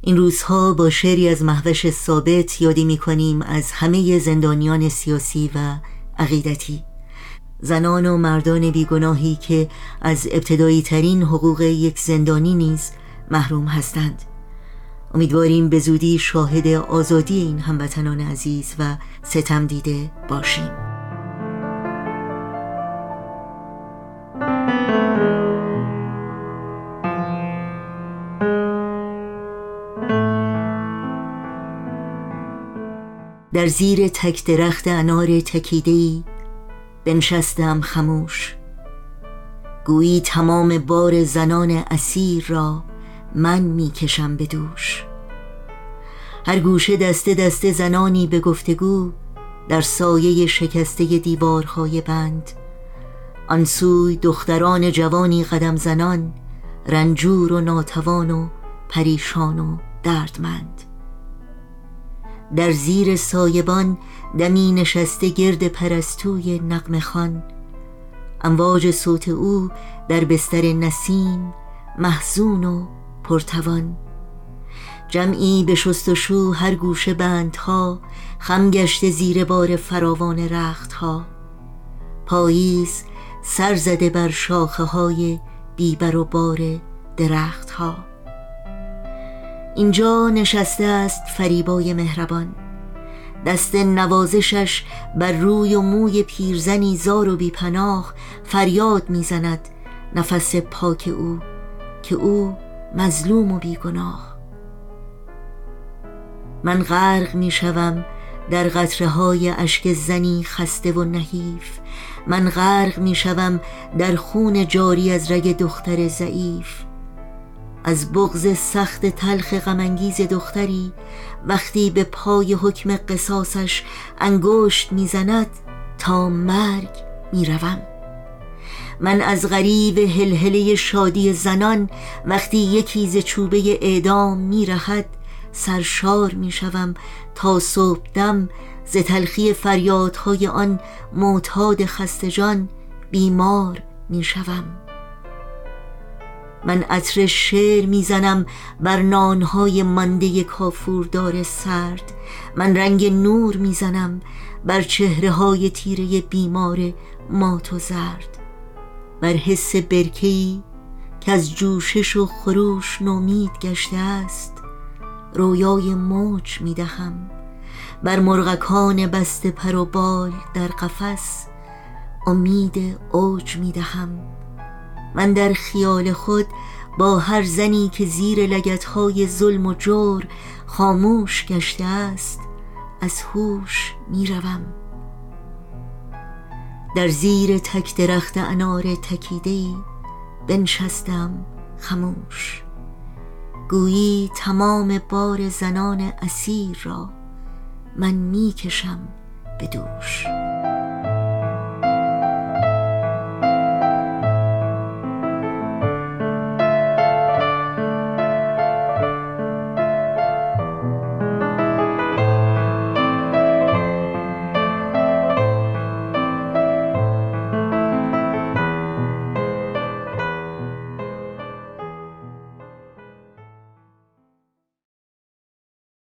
این روزها با شعری از محوش ثابت یادی می کنیم از همه زندانیان سیاسی و عقیدتی. زنان و مردان بیگناهی که از ابتدایی ترین حقوق یک زندانی نیز محروم هستند. امیدواریم به زودی شاهد آزادی این هموطنان عزیز و ستم دیده باشیم. در زیر تک درخت انار تکیدهی بنشستم خموش. گویی تمام بار زنان اسیر را من می‌کشم به دوش. هر گوشه دسته دسته زنانی به گفتگو در سایه شکسته دیوارهای بند. آنسوی دختران جوانی قدم زنان رنجور و ناتوان و پریشان و دردمند. در زیر سایبان دمی نشسته گرد پرستوی نقم خان امواج صوت او در بستر نسیم محزون و پرتوان. جمعی به شست و شو هر گوشه بندها خم گشته زیر بار فراوان رختها. پاییز سر زده بر شاخه های بیبر و بار درختها. اینجا نشسته است فریبای مهربان. دست نوازشش بر روی و موی پیرزنی زار و بیپناه فریاد می‌زند نفس پاک او که او مظلوم و بیگناه. من غرق می‌شوم در قطره های اشک زنی خسته و نحیف. من غرق می‌شوم در خون جاری از رگ دختر ضعیف. از بغز سخت تلخ غمانگیز دختری وقتی به پای حکم قصاصش انگشت می‌زند تا مرگ می‌روم. من از غریب هلهله شادی زنان وقتی یکی ز چوبه اعدام میرهد سرشار می‌شوم تا صبح دم ز تلخی فریادهای آن معتاد خستجان بیمار می‌شوم. من عطر شعر می‌زنم بر نانهای مانده کافوردار سرد. من رنگ نور می‌زنم بر چهره های تیره بیمار مات و زرد. بر حس برکهی که از جوشش و خروش نومید گشته است رویای موج می‌دهم. بر مرغکان بسته پر و بال در قفس امید اوج می‌دهم. من در خیال خود با هر زنی که زیر لگتهای ظلم و جور خاموش گشته است از هوش می‌روم. در زیر تک درخت انار تکیدهی بنشستم خموش. گویی تمام بار زنان اسیر را من می‌کشم به دوش.